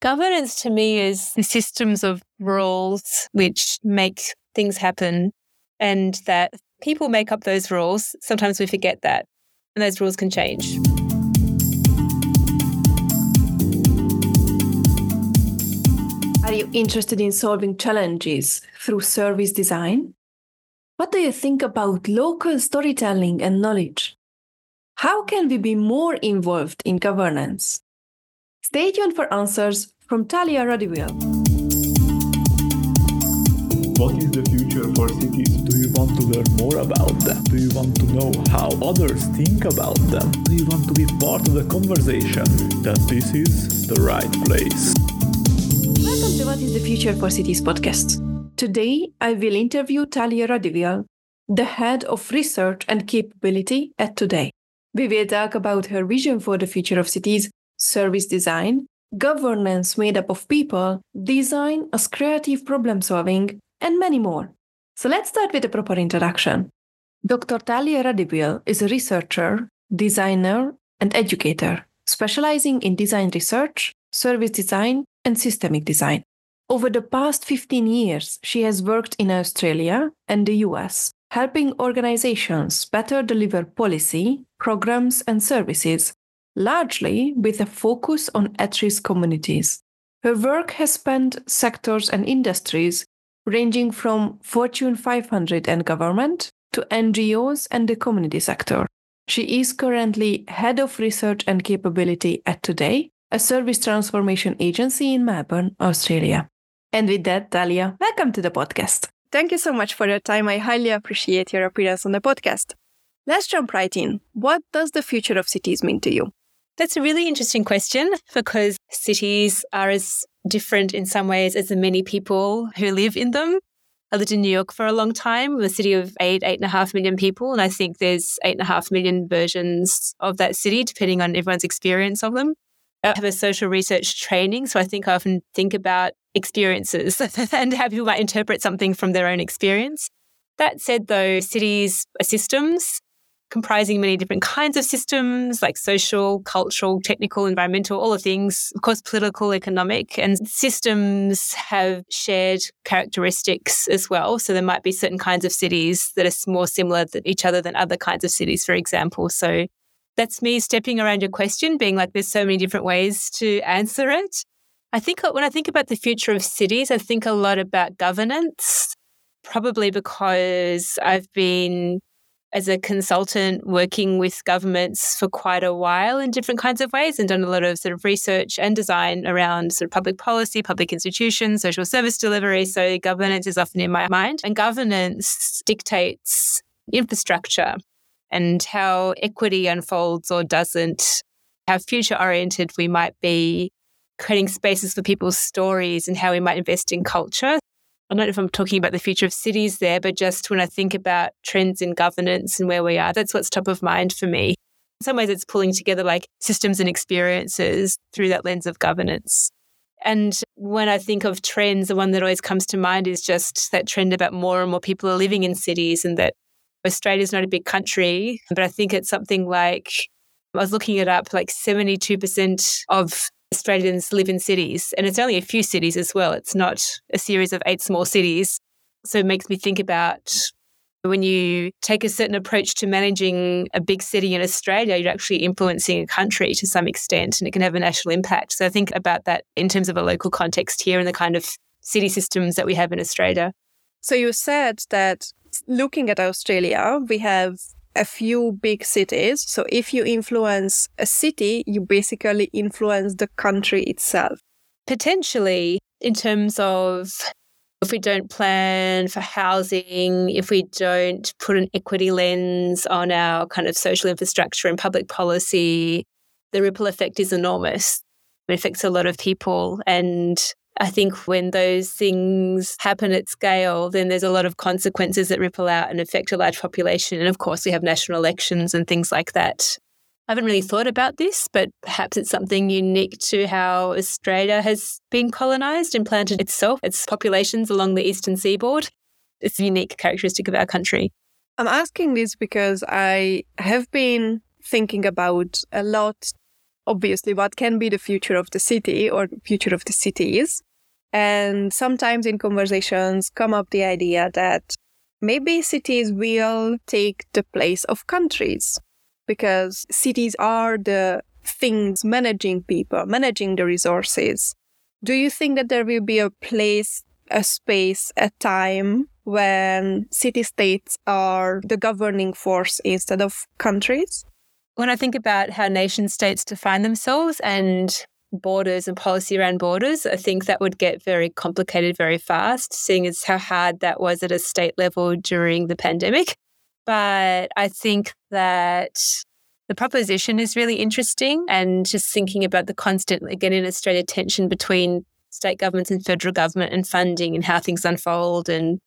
Governance to me is the systems of rules which make things happen and that people make up those rules. Sometimes we forget that, and those rules can change. Are you interested in solving challenges through service design? What do you think about local storytelling and knowledge? How can we be more involved in governance? Stay tuned for answers from Talia Radywyl. What is the future for cities? Do you want to learn more about them? Do you want to know how others think about them? Do you want to be part of the conversation? Then this is the right place. Welcome to What is the Future for Cities podcast. Today, I will interview Talia Radywyl, the head of research and capability at Today. We will talk about her vision for the future of cities service design, governance made up of people, design as creative problem solving, and many more. So let's start with a proper introduction. Dr. Talia Radywyl is a researcher, designer, and educator, specializing in design research, service design, and systemic design. Over the past 15 years, she has worked in Australia and the US, helping organizations better deliver policy, programs, and services largely with a focus on at risk communities. Her work has spanned sectors and industries ranging from Fortune 500 and government to NGOs and the community sector. She is currently head of research and capability at Today, a service transformation agency in Melbourne, Australia. And with that, Talia, welcome to the podcast. Thank you so much for your time. I highly appreciate your appearance on the podcast. Let's jump right in. What does the future of cities mean to you? That's a really interesting question because cities are as different in some ways as the many people who live in them. I lived in New York for a long time, a city of eight, eight and a half million people. And I think there's eight and a half million versions of that city, depending on everyone's experience of them. I have a social research training. So I think I often think about experiences and how people might interpret something from their own experience. That said, though, cities are systems comprising many different kinds of systems like social, cultural, technical, environmental, all the things, of course, political, economic, and systems have shared characteristics as well. So there might be certain kinds of cities that are more similar to each other than other kinds of cities, for example. So that's me stepping around your question, being like, there's so many different ways to answer it. I think uh, when I think about the future of cities, I think a lot about governance, probably because I've been as a consultant working with governments for quite a while in different kinds of ways and done a lot of sort of research and design around sort of public policy, public institutions, social service delivery. So governance is often in my mind. And governance dictates infrastructure and how equity unfolds or doesn't, how future oriented we might be, creating spaces for people's stories and how we might invest in culture. I don't know if I'm talking about the future of cities there, but just when I think about trends in governance and where we are, that's what's top of mind for me. In some ways, it's pulling together like systems and experiences through that lens of governance. And when I think of trends, the one that always comes to mind is just that trend about more and more people are living in cities and that Australia's not a big country, but I think it's something like I was looking it up, like 72% of Australians live in cities, and it's only a few cities as well. It's not a series of eight small cities. So it makes me think about when you take a certain approach to managing a big city in Australia, you're actually influencing a country to some extent and it can have a national impact. So I think about that in terms of a local context here and the kind of city systems that we have in Australia. So you said that looking at Australia, we have a few big cities. So if you influence a city, you basically influence the country itself. Potentially, in terms of if we don't plan for housing, if we don't put an equity lens on our kind of social infrastructure and public policy, the ripple effect is enormous. It affects a lot of people. And I think when those things happen at scale, then there's a lot of consequences that ripple out and affect a large population. And of course, we have national elections and things like that. I haven't really thought about this, but perhaps it's something unique to how Australia has been colonized and planted itself, its populations along the eastern seaboard. It's a unique characteristic of our country. I'm asking this because I have been thinking about a lot obviously what can be the future of the city or future of the cities. And sometimes in conversations come up the idea that maybe cities will take the place of countries because cities are the things managing people, managing the resources. Do you think that there will be a place, a space, a time when city states are the governing force instead of countries? When I think about how nation states define themselves and borders and policy around borders, I think that would get very complicated very fast, seeing as how hard that was at a state level during the pandemic. But I think that the proposition is really interesting and just thinking about the constant, again, in Australia, tension between state governments and federal government and funding and how things unfold and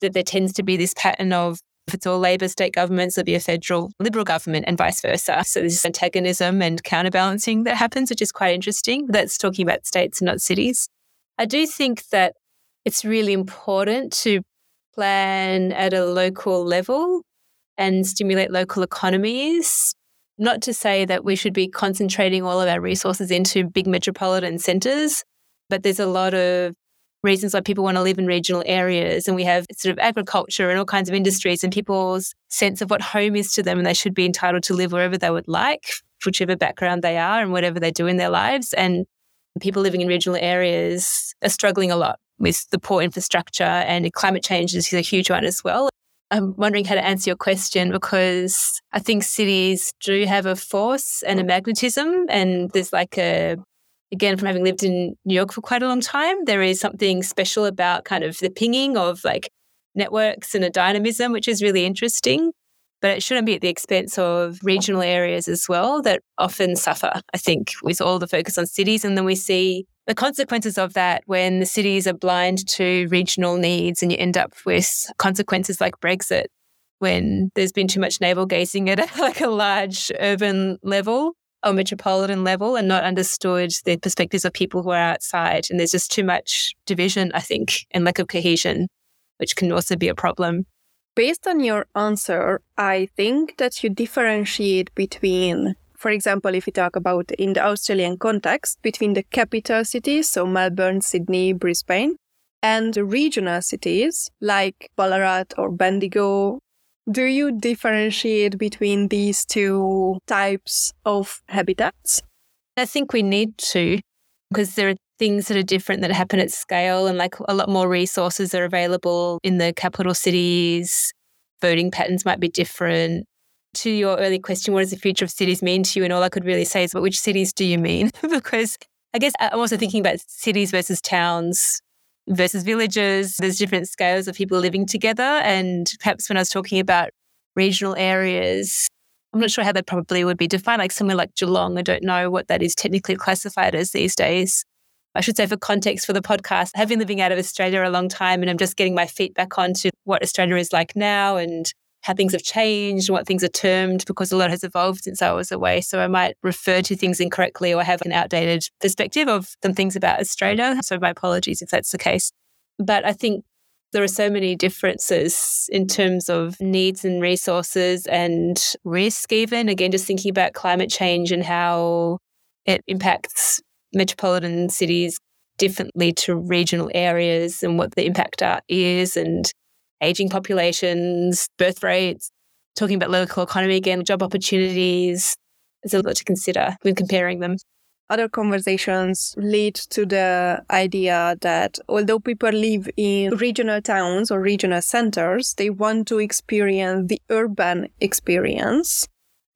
that there tends to be this pattern of if it's all Labor state governments, there'll be a federal Liberal government and vice versa. So there's antagonism and counterbalancing that happens, which is quite interesting. That's talking about states and not cities. I do think that it's really important to plan at a local level and stimulate local economies. Not to say that we should be concentrating all of our resources into big metropolitan centres, but there's a lot of reasons why people want to live in regional areas. And we have sort of agriculture and all kinds of industries and people's sense of what home is to them. And they should be entitled to live wherever they would like, whichever background they are and whatever they do in their lives. And people living in regional areas are struggling a lot with the poor infrastructure and climate change is a huge one as well. I'm wondering how to answer your question because I think cities do have a force and a magnetism, and there's like a again, from having lived in New York for quite a long time, there is something special about kind of the pinging of like networks and a dynamism, which is really interesting. But it shouldn't be at the expense of regional areas as well that often suffer, I think, with all the focus on cities. And then we see the consequences of that when the cities are blind to regional needs and you end up with consequences like Brexit when there's been too much navel gazing at a, like a large urban level or metropolitan level and not understood the perspectives of people who are outside. And there's just too much division, I think, and lack of cohesion, which can also be a problem. Based on your answer, I think that you differentiate between, for example, if we talk about in the Australian context, between the capital cities, so Melbourne, Sydney, Brisbane, and the regional cities like Ballarat or Bendigo do you differentiate between these two types of habitats? I think we need to because there are things that are different that happen at scale and like a lot more resources are available in the capital cities. Voting patterns might be different. To your early question, what does the future of cities mean to you? And all I could really say is, but which cities do you mean? because I guess uh, I'm also thinking about cities versus towns versus villages. There's different scales of people living together. And perhaps when I was talking about regional areas, I'm not sure how that probably would be defined. Like somewhere like Geelong, I don't know what that is technically classified as these days. I should say, for context for the podcast, I've been living out of Australia a long time and I'm just getting my feet back onto what Australia is like now and how things have changed, what things are termed, because a lot has evolved since I was away. So I might refer to things incorrectly or have an outdated perspective of some things about Australia. So my apologies if that's the case. But I think there are so many differences in terms of needs and resources and risk, even. Again, just thinking about climate change and how it impacts metropolitan cities differently to regional areas and what the impact is and aging populations, birth rates, talking about local economy again, job opportunities. There's a lot to consider when comparing them. Other conversations lead to the idea that although people live in regional towns or regional centers, they want to experience the urban experience.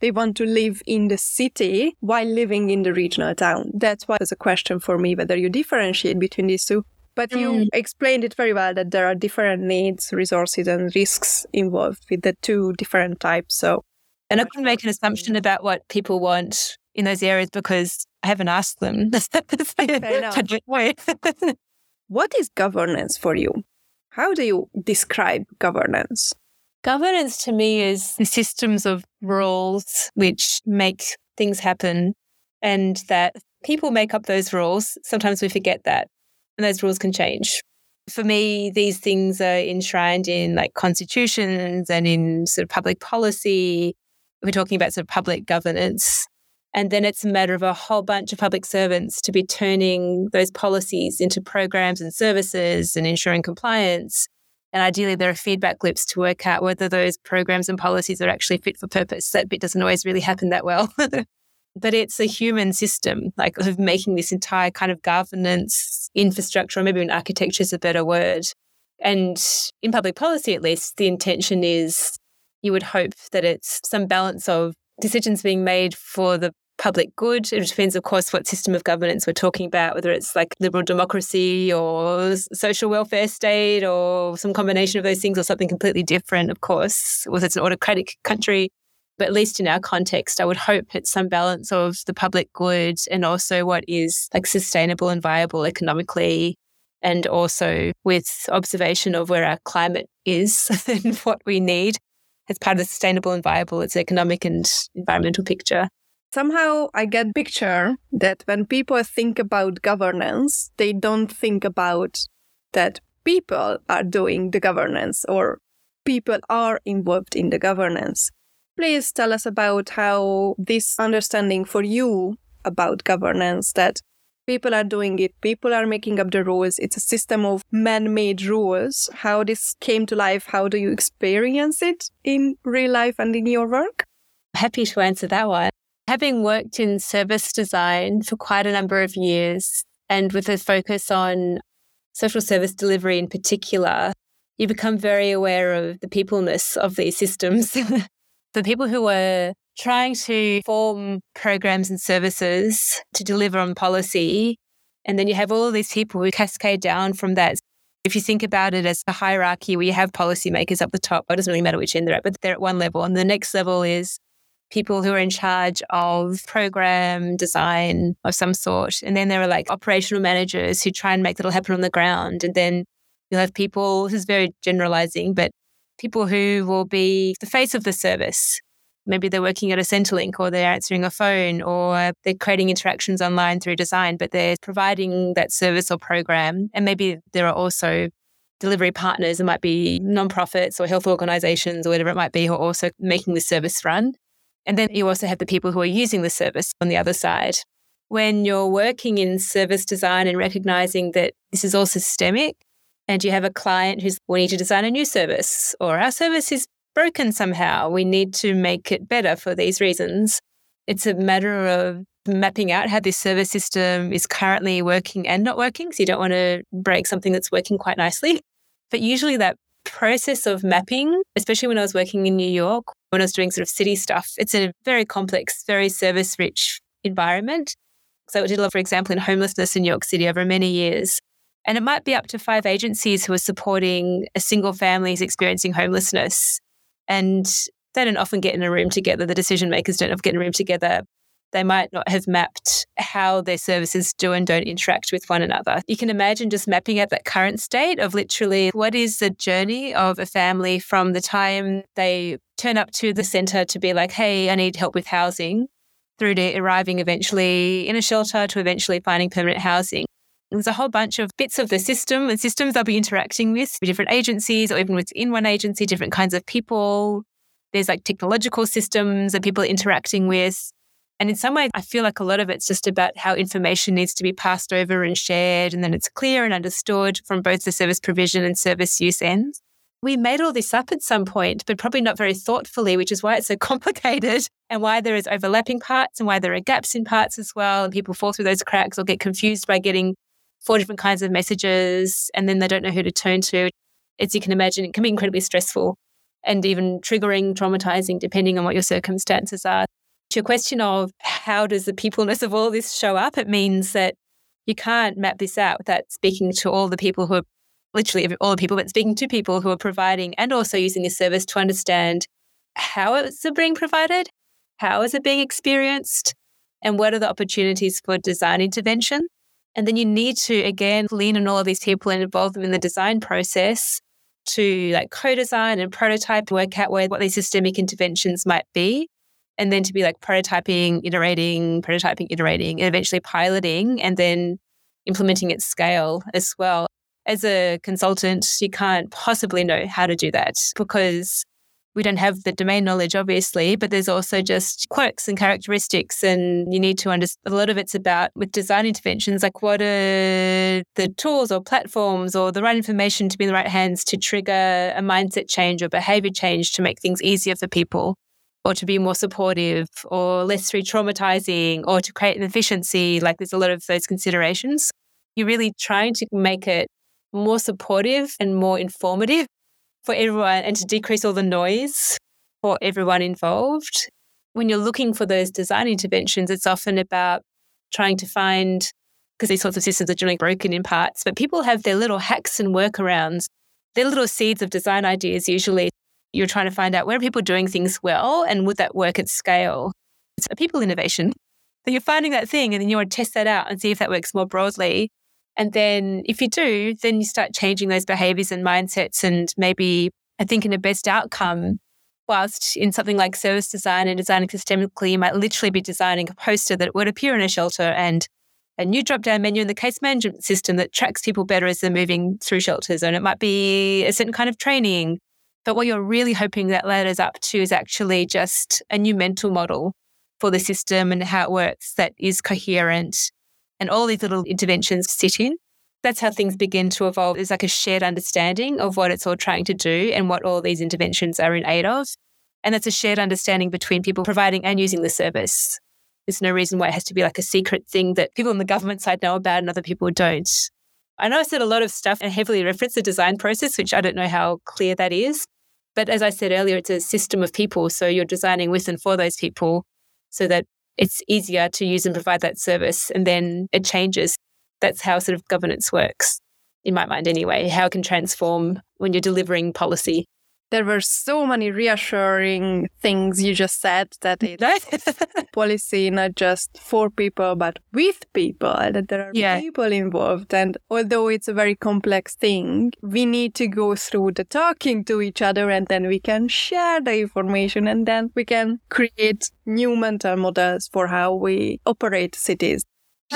They want to live in the city while living in the regional town. That's why it's a question for me whether you differentiate between these two. But you mm. explained it very well that there are different needs, resources, and risks involved with the two different types. So, and I couldn't make an assumption about what people want in those areas because I haven't asked them. what is governance for you? How do you describe governance? Governance to me is the systems of rules which make things happen and that people make up those rules. Sometimes we forget that and those rules can change. For me, these things are enshrined in like constitutions and in sort of public policy. We're talking about sort of public governance. And then it's a matter of a whole bunch of public servants to be turning those policies into programs and services and ensuring compliance. And ideally, there are feedback loops to work out whether those programs and policies are actually fit for purpose. That bit doesn't always really happen that well. but it's a human system, like of making this entire kind of governance infrastructure, or maybe an architecture is a better word. And in public policy, at least, the intention is you would hope that it's some balance of decisions being made for the public good. It depends, of course, what system of governance we're talking about, whether it's like liberal democracy or social welfare state or some combination of those things or something completely different, of course, whether it's an autocratic country. But at least in our context, I would hope it's some balance of the public good and also what is like sustainable and viable economically. And also with observation of where our climate is and what we need as part of the sustainable and viable, its economic and environmental picture somehow I get picture that when people think about governance, they don't think about that people are doing the governance or people are involved in the governance. Please tell us about how this understanding for you about governance that people are doing it, people are making up the rules, it's a system of man made rules. How this came to life, how do you experience it in real life and in your work? Happy to answer that one. Having worked in service design for quite a number of years and with a focus on social service delivery in particular, you become very aware of the peopleness of these systems. the people who are trying to form programs and services to deliver on policy. And then you have all of these people who cascade down from that. If you think about it as a hierarchy where you have policymakers up the top, it doesn't really matter which end they're at, but they're at one level. And the next level is people who are in charge of program design of some sort. And then there are like operational managers who try and make that all happen on the ground. And then you'll have people, this is very generalizing, but people who will be the face of the service. Maybe they're working at a Centrelink or they're answering a phone or they're creating interactions online through design, but they're providing that service or program. And maybe there are also delivery partners. It might be nonprofits or health organizations or whatever it might be who are also making the service run. And then you also have the people who are using the service on the other side. When you're working in service design and recognizing that this is all systemic, and you have a client who's, we need to design a new service, or our service is broken somehow, we need to make it better for these reasons. It's a matter of mapping out how this service system is currently working and not working. So you don't want to break something that's working quite nicely. But usually that process of mapping, especially when I was working in New York, when I was doing sort of city stuff, it's a very complex, very service rich environment. So I did a lot, for example, in homelessness in New York City over many years. And it might be up to five agencies who are supporting a single family who's experiencing homelessness. And they don't often get in a room together. The decision makers don't often get in a room together they might not have mapped how their services do and don't interact with one another. You can imagine just mapping out that current state of literally what is the journey of a family from the time they turn up to the center to be like, hey, I need help with housing, through to arriving eventually in a shelter to eventually finding permanent housing. There's a whole bunch of bits of the system and systems they'll be interacting with, different agencies or even within one agency, different kinds of people. There's like technological systems that people are interacting with. And in some ways, I feel like a lot of it's just about how information needs to be passed over and shared, and then it's clear and understood from both the service provision and service use ends. We made all this up at some point, but probably not very thoughtfully, which is why it's so complicated and why there is overlapping parts and why there are gaps in parts as well. And people fall through those cracks or get confused by getting four different kinds of messages and then they don't know who to turn to. As you can imagine, it can be incredibly stressful and even triggering, traumatizing, depending on what your circumstances are to your question of how does the peopleness of all this show up, it means that you can't map this out without speaking to all the people who are literally all the people, but speaking to people who are providing and also using this service to understand how it's being provided, how is it being experienced, and what are the opportunities for design intervention. And then you need to, again, lean on all of these people and involve them in the design process to like co-design and prototype, work out where what these systemic interventions might be and then to be like prototyping, iterating, prototyping, iterating, and eventually piloting and then implementing at scale as well. As a consultant, you can't possibly know how to do that because we don't have the domain knowledge, obviously, but there's also just quirks and characteristics. And you need to understand a lot of it's about with design interventions, like what are the tools or platforms or the right information to be in the right hands to trigger a mindset change or behavior change to make things easier for people or to be more supportive or less re traumatizing or to create an efficiency. Like there's a lot of those considerations. You're really trying to make it more supportive and more informative for everyone and to decrease all the noise for everyone involved. When you're looking for those design interventions, it's often about trying to find, because these sorts of systems are generally broken in parts, but people have their little hacks and workarounds, their little seeds of design ideas usually. You're trying to find out where are people doing things well and would that work at scale? It's a people innovation. So you're finding that thing and then you want to test that out and see if that works more broadly. And then if you do, then you start changing those behaviors and mindsets. And maybe uh, I think in a best outcome, whilst in something like service design and designing systemically, you might literally be designing a poster that would appear in a shelter and a new drop down menu in the case management system that tracks people better as they're moving through shelters. And it might be a certain kind of training. But what you're really hoping that ladders up to is actually just a new mental model for the system and how it works that is coherent and all these little interventions sit in. That's how things begin to evolve. There's like a shared understanding of what it's all trying to do and what all these interventions are in aid of. And that's a shared understanding between people providing and using the service. There's no reason why it has to be like a secret thing that people on the government side know about and other people don't. I know I said a lot of stuff and heavily referenced the design process, which I don't know how clear that is. But as I said earlier, it's a system of people. So you're designing with and for those people so that it's easier to use and provide that service. And then it changes. That's how sort of governance works, in my mind anyway, how it can transform when you're delivering policy. There were so many reassuring things you just said that it's policy not just for people but with people, that there are yeah. people involved. And although it's a very complex thing, we need to go through the talking to each other and then we can share the information and then we can create new mental models for how we operate cities.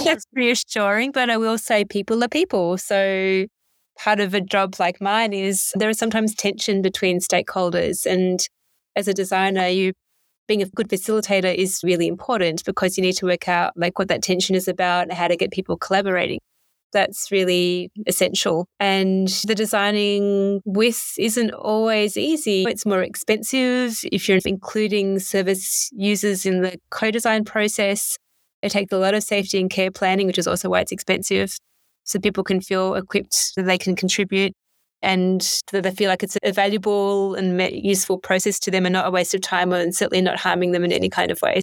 That's reassuring, but I will say people are people. So part of a job like mine is there is sometimes tension between stakeholders. And as a designer, you being a good facilitator is really important because you need to work out like what that tension is about and how to get people collaborating. That's really essential. And the designing with isn't always easy. It's more expensive if you're including service users in the co design process. It takes a lot of safety and care planning, which is also why it's expensive so people can feel equipped that they can contribute and that they feel like it's a valuable and useful process to them and not a waste of time and certainly not harming them in any kind of way.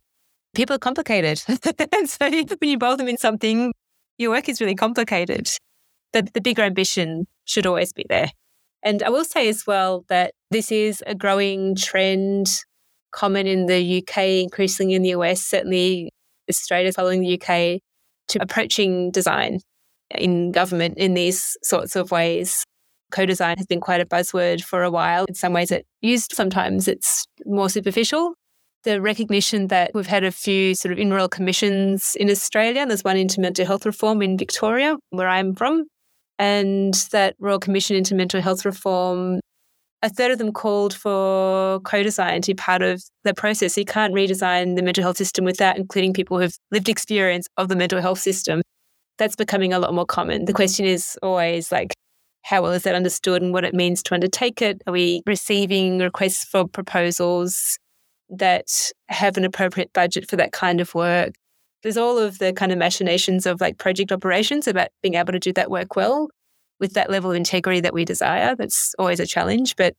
People are complicated. and so when you involve them in something, your work is really complicated. But the bigger ambition should always be there. And I will say as well that this is a growing trend, common in the UK, increasingly in the US, certainly Australia following the UK, to approaching design in government in these sorts of ways. Co design has been quite a buzzword for a while. In some ways, it's used, sometimes it's more superficial. The recognition that we've had a few sort of in royal commissions in Australia, there's one into mental health reform in Victoria, where I'm from, and that Royal Commission into Mental Health Reform a third of them called for co-design to be part of the process. You can't redesign the mental health system without including people who've lived experience of the mental health system that's becoming a lot more common. The question is always like, how well is that understood and what it means to undertake it? Are we receiving requests for proposals that have an appropriate budget for that kind of work? There's all of the kind of machinations of like project operations about being able to do that work well with that level of integrity that we desire. That's always a challenge, but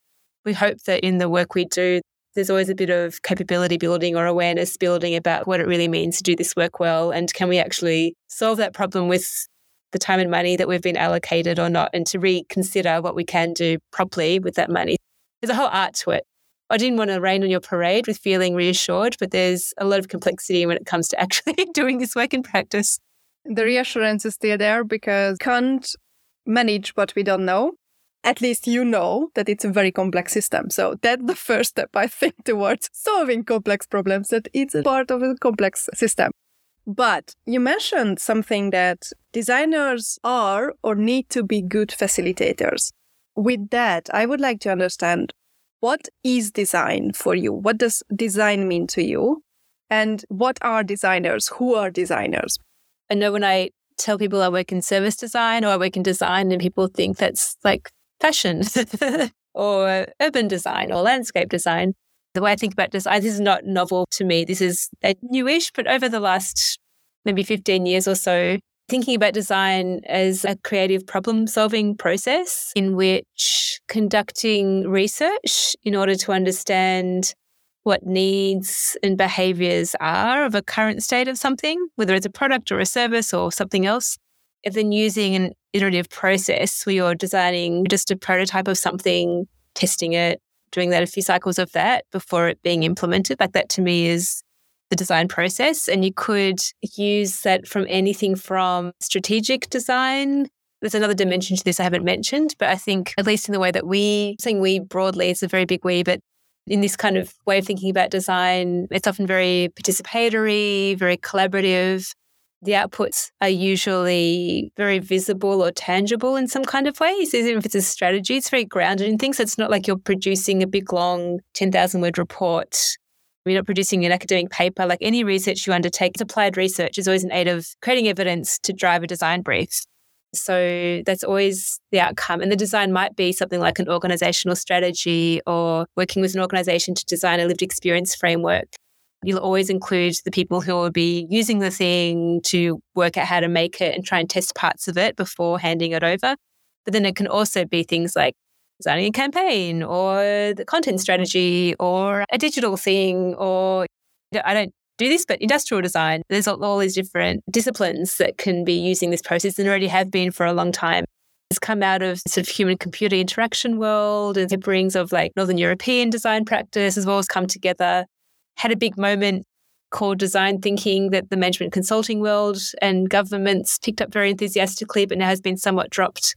we hope that in the work we do, there's always a bit of capability building or awareness building about what it really means to do this work well. And can we actually solve that problem with the time and money that we've been allocated or not, and to reconsider what we can do properly with that money. There's a whole art to it. I didn't want to rain on your parade with feeling reassured, but there's a lot of complexity when it comes to actually doing this work in practice. The reassurance is still there because can't manage what we don't know at least you know that it's a very complex system. So that's the first step, I think, towards solving complex problems, that it's a part of a complex system. But you mentioned something that designers are or need to be good facilitators. With that, I would like to understand what is design for you? What does design mean to you? And what are designers? Who are designers? I know when I tell people I work in service design or I work in design, and people think that's like fashion or uh, urban design or landscape design. The way I think about design, this is not novel to me. This is newish, but over the last maybe 15 years or so, thinking about design as a creative problem solving process in which conducting research in order to understand what needs and behaviors are of a current state of something, whether it's a product or a service or something else. Then using an iterative process where you're designing just a prototype of something, testing it, doing that a few cycles of that before it being implemented. Like that to me is the design process. And you could use that from anything from strategic design. There's another dimension to this I haven't mentioned, but I think, at least in the way that we, saying we broadly, it's a very big we, but in this kind of way of thinking about design, it's often very participatory, very collaborative. The outputs are usually very visible or tangible in some kind of ways. Even if it's a strategy, it's very grounded in things. So it's not like you're producing a big, long 10,000 word report you're not producing an academic paper. Like any research you undertake, applied research is always an aid of creating evidence to drive a design brief. So that's always the outcome. And the design might be something like an organizational strategy or working with an organization to design a lived experience framework. You'll always include the people who will be using the thing to work out how to make it and try and test parts of it before handing it over. But then it can also be things like designing a campaign or the content strategy or a digital thing or I don't do this, but industrial design. There's all these different disciplines that can be using this process and already have been for a long time. It's come out of sort of human computer interaction world and it brings of like Northern European design practice as well as come together. Had a big moment called design thinking that the management consulting world and governments picked up very enthusiastically, but now has been somewhat dropped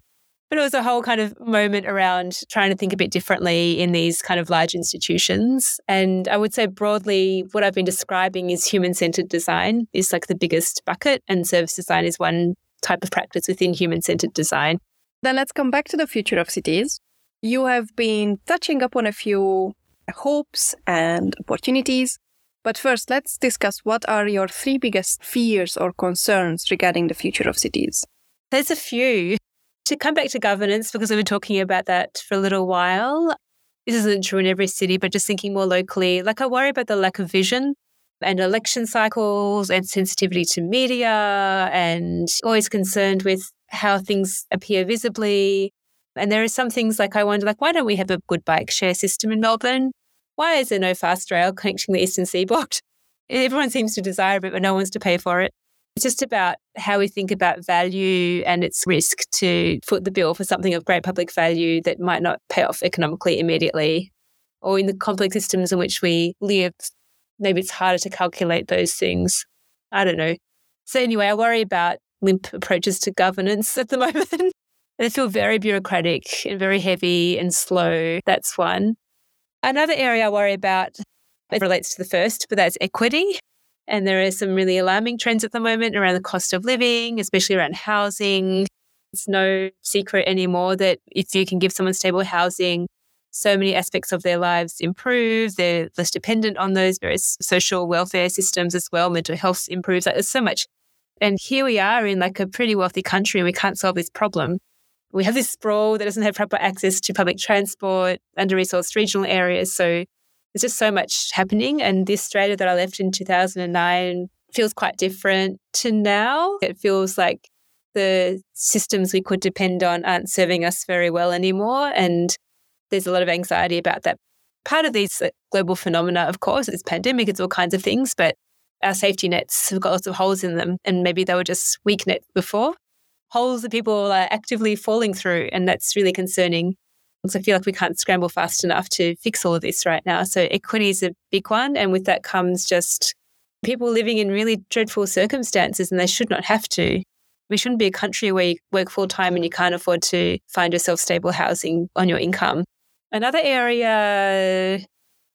but it was a whole kind of moment around trying to think a bit differently in these kind of large institutions. And I would say broadly, what I've been describing is human centered design is like the biggest bucket, and service design is one type of practice within human centered design. Then let's come back to the future of cities. You have been touching upon a few hopes and opportunities. But first, let's discuss what are your three biggest fears or concerns regarding the future of cities. There's a few to come back to governance, because we've been talking about that for a little while, this isn't true in every city, but just thinking more locally, like I worry about the lack of vision and election cycles and sensitivity to media and always concerned with how things appear visibly. And there are some things like I wonder, like, why don't we have a good bike share system in Melbourne? Why is there no fast rail connecting the eastern seaboard? Everyone seems to desire it, but no one wants to pay for it. It's just about how we think about value and its risk to foot the bill for something of great public value that might not pay off economically immediately. Or in the complex systems in which we live, maybe it's harder to calculate those things. I don't know. So, anyway, I worry about limp approaches to governance at the moment. they feel very bureaucratic and very heavy and slow. That's one. Another area I worry about it relates to the first, but that's equity. And there are some really alarming trends at the moment around the cost of living, especially around housing. It's no secret anymore that if you can give someone stable housing, so many aspects of their lives improve. They're less dependent on those various social welfare systems as well. Mental health improves. Like, there's so much. And here we are in like a pretty wealthy country and we can't solve this problem. We have this sprawl that doesn't have proper access to public transport, under resourced regional areas. So there's just so much happening. And the Australia that I left in 2009 feels quite different to now. It feels like the systems we could depend on aren't serving us very well anymore. And there's a lot of anxiety about that. Part of these global phenomena, of course, it's pandemic, it's all kinds of things, but our safety nets have got lots of holes in them. And maybe they were just weak nets before. Holes that people are actively falling through. And that's really concerning. I feel like we can't scramble fast enough to fix all of this right now. So equity is a big one. And with that comes just people living in really dreadful circumstances and they should not have to. We shouldn't be a country where you work full time and you can't afford to find yourself stable housing on your income. Another area,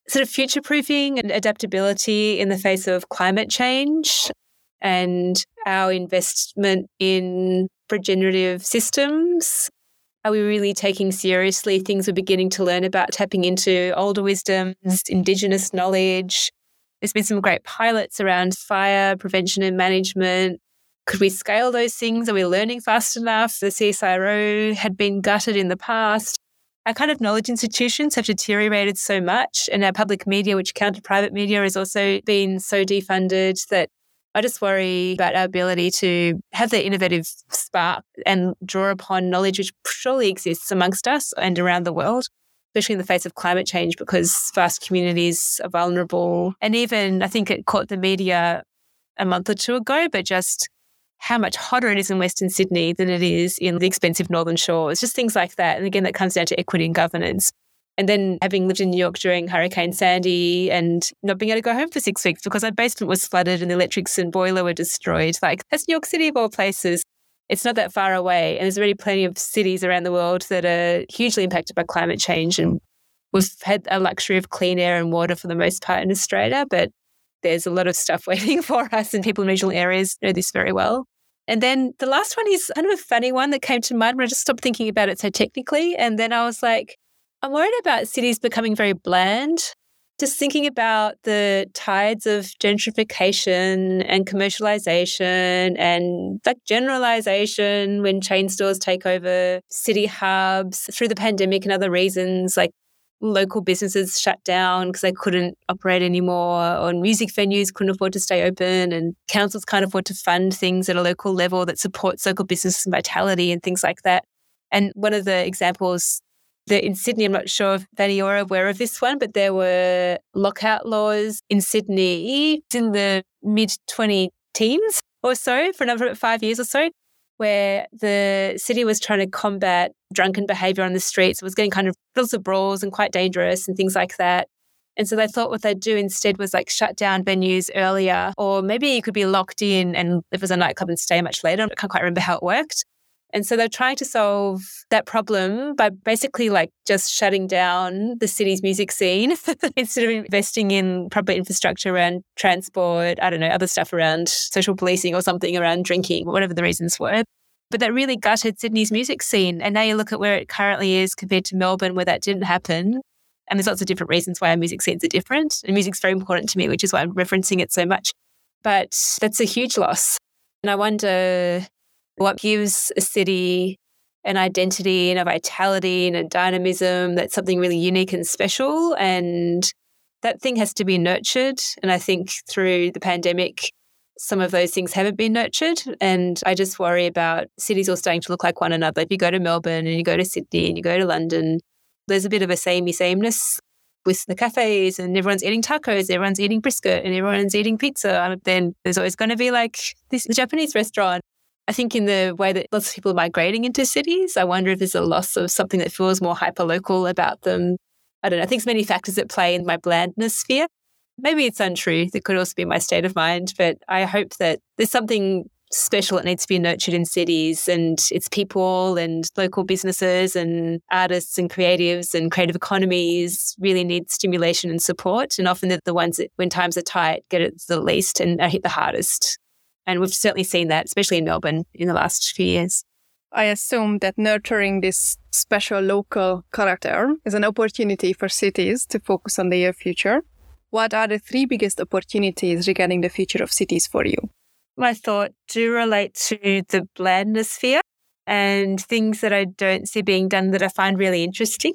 sort of future proofing and adaptability in the face of climate change and our investment in regenerative systems Are we really taking seriously things we're beginning to learn about tapping into older wisdoms, Indigenous knowledge? There's been some great pilots around fire prevention and management. Could we scale those things? Are we learning fast enough? The CSIRO had been gutted in the past. Our kind of knowledge institutions have deteriorated so much, and our public media, which counter private media, has also been so defunded that I just worry about our ability to have the innovative spark and draw upon knowledge which surely exists amongst us and around the world, especially in the face of climate change, because vast communities are vulnerable. And even I think it caught the media a month or two ago, but just how much hotter it is in Western Sydney than it is in the expensive Northern Shore. It's just things like that. And again, that comes down to equity and governance. And then having lived in New York during Hurricane Sandy and not being able to go home for six weeks because our basement was flooded and the electrics and boiler were destroyed. Like, that's New York City of all places. It's not that far away. And there's already plenty of cities around the world that are hugely impacted by climate change. And we've had a luxury of clean air and water for the most part in Australia, but there's a lot of stuff waiting for us, and people in regional areas know this very well. And then the last one is kind of a funny one that came to mind when I just stopped thinking about it so technically. And then I was like, I'm worried about cities becoming very bland. Just thinking about the tides of gentrification and commercialization and like generalization when chain stores take over city hubs through the pandemic and other reasons, like local businesses shut down because they couldn't operate anymore, or music venues couldn't afford to stay open, and councils can't afford to fund things at a local level that supports local business vitality and things like that. And one of the examples that in Sydney, I'm not sure if any of you're aware of this one, but there were lockout laws in Sydney in the mid 20 teens or so for another five years or so, where the city was trying to combat drunken behavior on the streets. It was getting kind of lots of brawls and quite dangerous and things like that. And so they thought what they'd do instead was like shut down venues earlier, or maybe you could be locked in and if it was a nightclub and stay much later. I can't quite remember how it worked. And so they're trying to solve that problem by basically like just shutting down the city's music scene instead of investing in proper infrastructure around transport, I don't know, other stuff around social policing or something around drinking, whatever the reasons were. But that really gutted Sydney's music scene. And now you look at where it currently is compared to Melbourne, where that didn't happen. And there's lots of different reasons why our music scenes are different. And music's very important to me, which is why I'm referencing it so much. But that's a huge loss. And I wonder what gives a city an identity and a vitality and a dynamism that's something really unique and special. And that thing has to be nurtured. And I think through the pandemic, some of those things haven't been nurtured. And I just worry about cities all starting to look like one another. If you go to Melbourne and you go to Sydney and you go to London, there's a bit of a samey sameness with the cafes and everyone's eating tacos, everyone's eating brisket and everyone's eating pizza. And then there's always going to be like this Japanese restaurant I think in the way that lots of people are migrating into cities, I wonder if there's a loss of something that feels more hyper local about them. I don't know. I think there's many factors at play in my blandness sphere. Maybe it's untrue. It could also be my state of mind, but I hope that there's something special that needs to be nurtured in cities and its people and local businesses and artists and creatives and creative economies really need stimulation and support. And often they're the ones that, when times are tight, get it the least and are hit the hardest. And we've certainly seen that, especially in Melbourne in the last few years. I assume that nurturing this special local character is an opportunity for cities to focus on their future. What are the three biggest opportunities regarding the future of cities for you? My thought do relate to the blandness sphere and things that I don't see being done that I find really interesting.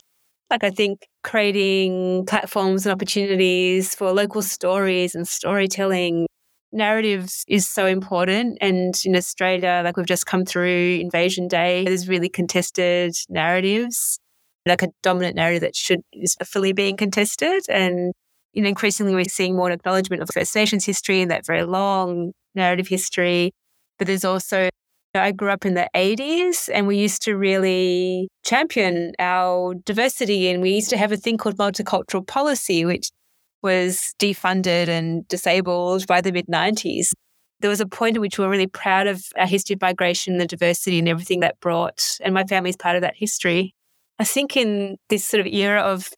Like I think creating platforms and opportunities for local stories and storytelling narratives is so important. And in Australia, like we've just come through Invasion Day, there's really contested narratives, like a dominant narrative that should is fully being contested. And you know, increasingly we're seeing more acknowledgement of First Nations history and that very long narrative history. But there's also I grew up in the 80s and we used to really champion our diversity and we used to have a thing called multicultural policy, which was defunded and disabled by the mid 90s, there was a point at which we were really proud of our history of migration, the diversity, and everything that brought. And my family's part of that history. I think in this sort of era of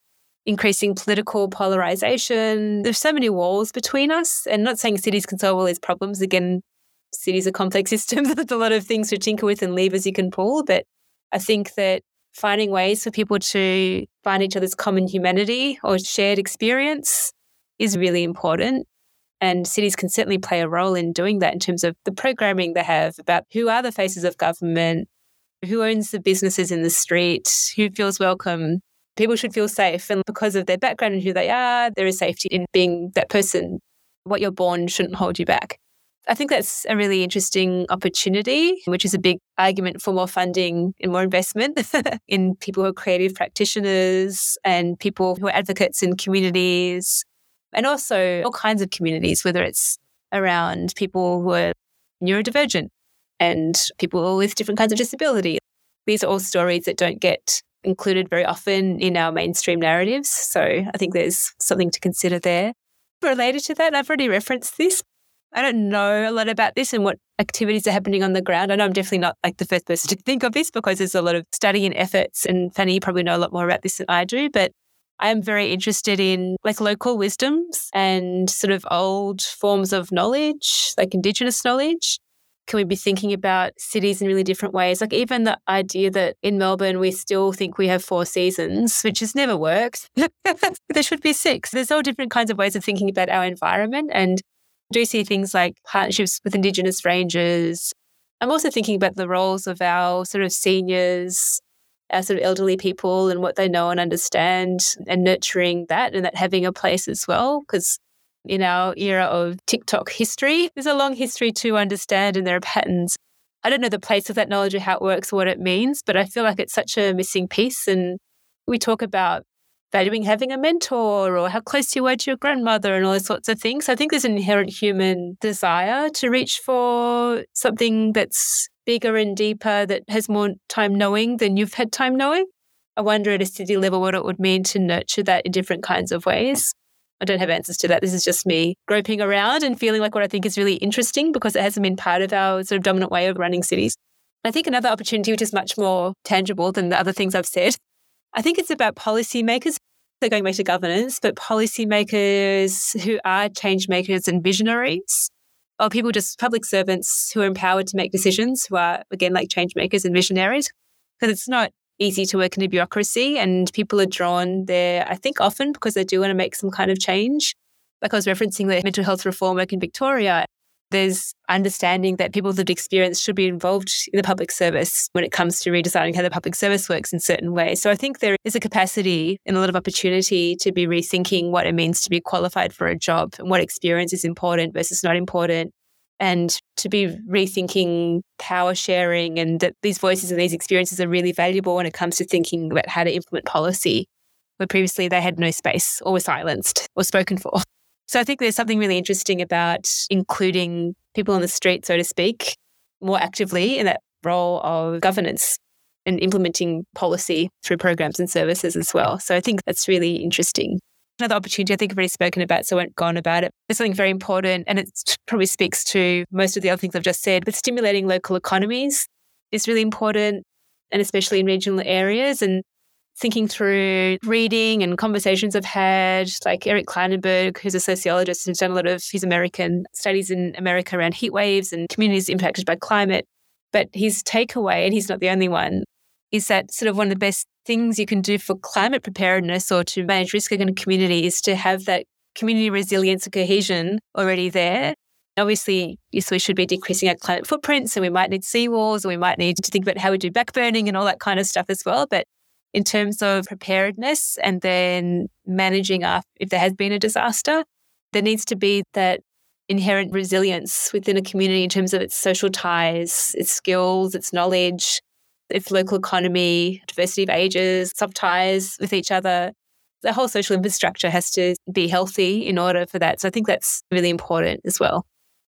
increasing political polarization, there's so many walls between us. And not saying cities can solve all these problems. Again, cities are complex systems with a lot of things to tinker with and levers you can pull. But I think that finding ways for people to find each other's common humanity or shared experience is really important. And cities can certainly play a role in doing that in terms of the programming they have about who are the faces of government, who owns the businesses in the street, who feels welcome. People should feel safe. And because of their background and who they are, there is safety in being that person. What you're born shouldn't hold you back. I think that's a really interesting opportunity, which is a big argument for more funding and more investment in people who are creative practitioners and people who are advocates in communities and also all kinds of communities, whether it's around people who are neurodivergent and people with different kinds of disability. These are all stories that don't get included very often in our mainstream narratives. So I think there's something to consider there. Related to that, I've already referenced this. I don't know a lot about this and what activities are happening on the ground. I know I'm definitely not like the first person to think of this because there's a lot of study and efforts. And Fanny, you probably know a lot more about this than I do. But I am very interested in like local wisdoms and sort of old forms of knowledge, like Indigenous knowledge. Can we be thinking about cities in really different ways? Like even the idea that in Melbourne we still think we have four seasons, which has never worked. there should be six. There's all different kinds of ways of thinking about our environment and do see things like partnerships with Indigenous rangers. I'm also thinking about the roles of our sort of seniors our sort of elderly people and what they know and understand and nurturing that and that having a place as well. Because in our era of TikTok history, there's a long history to understand and there are patterns. I don't know the place of that knowledge or how it works or what it means, but I feel like it's such a missing piece. And we talk about valuing having a mentor or how close you were to your grandmother and all those sorts of things. I think there's an inherent human desire to reach for something that's bigger and deeper that has more time knowing than you've had time knowing. I wonder at a city level what it would mean to nurture that in different kinds of ways. I don't have answers to that. This is just me groping around and feeling like what I think is really interesting because it hasn't been part of our sort of dominant way of running cities. I think another opportunity, which is much more tangible than the other things I've said, I think it's about policymakers. They're going back to governance, but policymakers who are change makers and visionaries or people just public servants who are empowered to make decisions, who are, again, like change makers and visionaries. Because it's not easy to work in a bureaucracy and people are drawn there, I think, often because they do want to make some kind of change. Like I was referencing the mental health reform work in Victoria, there's understanding that people with lived experience should be involved in the public service when it comes to redesigning how the public service works in certain ways. So I think there is a capacity and a lot of opportunity to be rethinking what it means to be qualified for a job and what experience is important versus not important. And to be rethinking power sharing and that these voices and these experiences are really valuable when it comes to thinking about how to implement policy, where previously they had no space or were silenced or spoken for. So I think there's something really interesting about including people on the street, so to speak, more actively in that role of governance and implementing policy through programs and services as well. So I think that's really interesting. Another opportunity I think I've already spoken about, so I won't go on about it. There's something very important, and it probably speaks to most of the other things I've just said, but stimulating local economies is really important, and especially in regional areas. And thinking through reading and conversations I've had, like Eric Klinenberg, who's a sociologist who's done a lot of his American studies in America around heat waves and communities impacted by climate. But his takeaway, and he's not the only one, is that sort of one of the best things you can do for climate preparedness or to manage risk in a community is to have that community resilience and cohesion already there. Obviously, yes, we should be decreasing our climate footprint. So we might need seawalls or we might need to think about how we do backburning and all that kind of stuff as well. But in terms of preparedness and then managing up if there has been a disaster. There needs to be that inherent resilience within a community in terms of its social ties, its skills, its knowledge, its local economy, diversity of ages, sub ties with each other. The whole social infrastructure has to be healthy in order for that. So I think that's really important as well.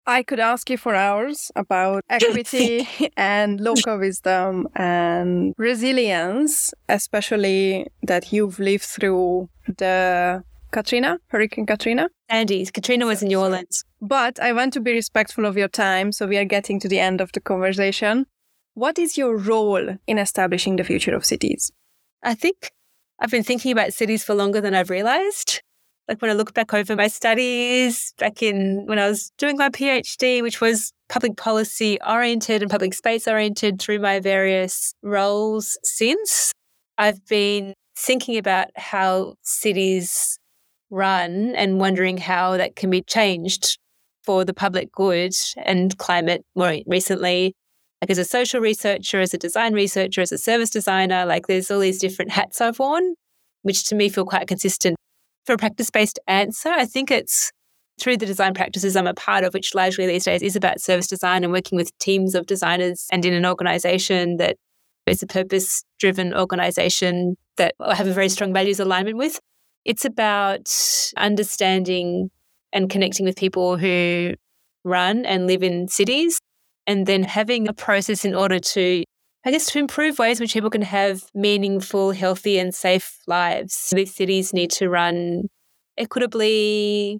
I could ask you for hours about equity and local wisdom and resilience, especially that you've lived through the Katrina, Hurricane Katrina. Andy, Katrina was in New Orleans. But I want to be respectful of your time, so we are getting to the end of the conversation. What is your role in establishing the future of cities? I think I've been thinking about cities for longer than I've realized. Like when I look back over my studies back in when I was doing my PhD, which was public policy oriented and public space oriented through my various roles since, I've been thinking about how cities run and wondering how that can be changed for the public good and climate more recently. Like as a social researcher, as a design researcher, as a service designer, like there's all these different hats I've worn, which to me feel quite consistent. For a practice based answer, I think it's through the design practices I'm a part of, which largely these days is about service design and working with teams of designers and in an organization that is a purpose driven organization that I have a very strong values alignment with. It's about understanding and connecting with people who run and live in cities and then having a process in order to I guess to improve ways which people can have meaningful, healthy, and safe lives. These cities need to run equitably,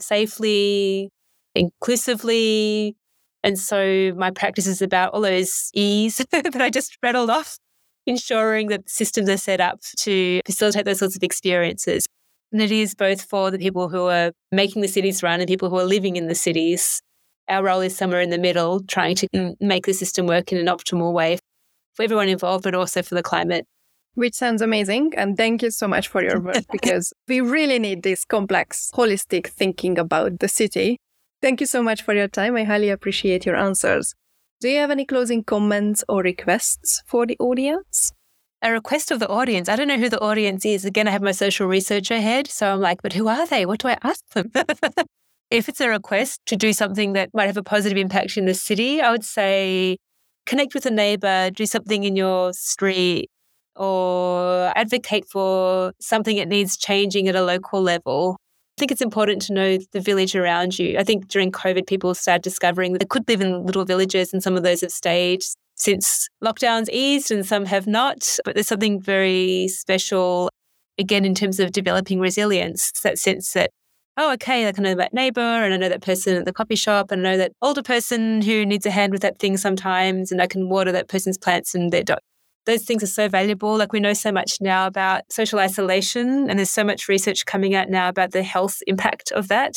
safely, inclusively. And so my practice is about all those E's that I just rattled off, ensuring that systems are set up to facilitate those sorts of experiences. And it is both for the people who are making the cities run and people who are living in the cities. Our role is somewhere in the middle, trying to make the system work in an optimal way for everyone involved, but also for the climate. Which sounds amazing. And thank you so much for your work because we really need this complex, holistic thinking about the city. Thank you so much for your time. I highly appreciate your answers. Do you have any closing comments or requests for the audience? a request of the audience. I don't know who the audience is. Again, I have my social researcher head. So I'm like, but who are they? What do I ask them? if it's a request to do something that might have a positive impact in the city, I would say connect with a neighbor, do something in your street, or advocate for something that needs changing at a local level. I think it's important to know the village around you. I think during COVID, people started discovering that they could live in little villages, and some of those have stayed since lockdowns eased and some have not. But there's something very special, again, in terms of developing resilience, that sense that, oh, okay, like I know that neighbor and I know that person at the coffee shop and I know that older person who needs a hand with that thing sometimes and I can water that person's plants and their dog. Those things are so valuable. Like we know so much now about social isolation, and there's so much research coming out now about the health impact of that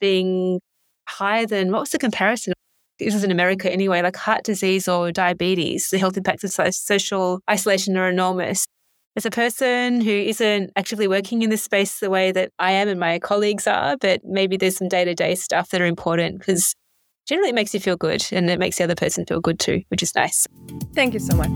being higher than what was the comparison? this is in America anyway, like heart disease or diabetes, the health impacts of social isolation are enormous. As a person who isn't actively working in this space the way that I am and my colleagues are, but maybe there's some day to day stuff that are important because generally it makes you feel good and it makes the other person feel good too, which is nice. Thank you so much.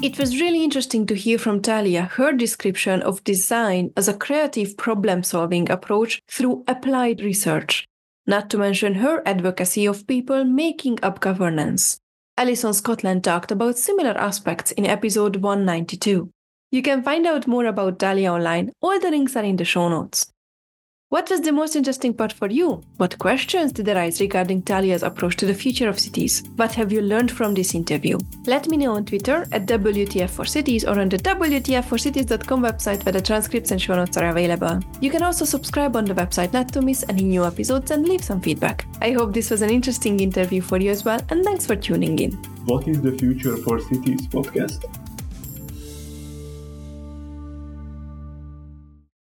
It was really interesting to hear from Talia her description of design as a creative problem solving approach through applied research, not to mention her advocacy of people making up governance. Alison Scotland talked about similar aspects in episode 192. You can find out more about Talia online, all the links are in the show notes. What was the most interesting part for you? What questions did arise regarding Talia's approach to the future of cities? What have you learned from this interview? Let me know on Twitter at WTF4Cities or on the WTF4Cities.com website where the transcripts and show notes are available. You can also subscribe on the website not to miss any new episodes and leave some feedback. I hope this was an interesting interview for you as well, and thanks for tuning in. What is the Future for Cities podcast?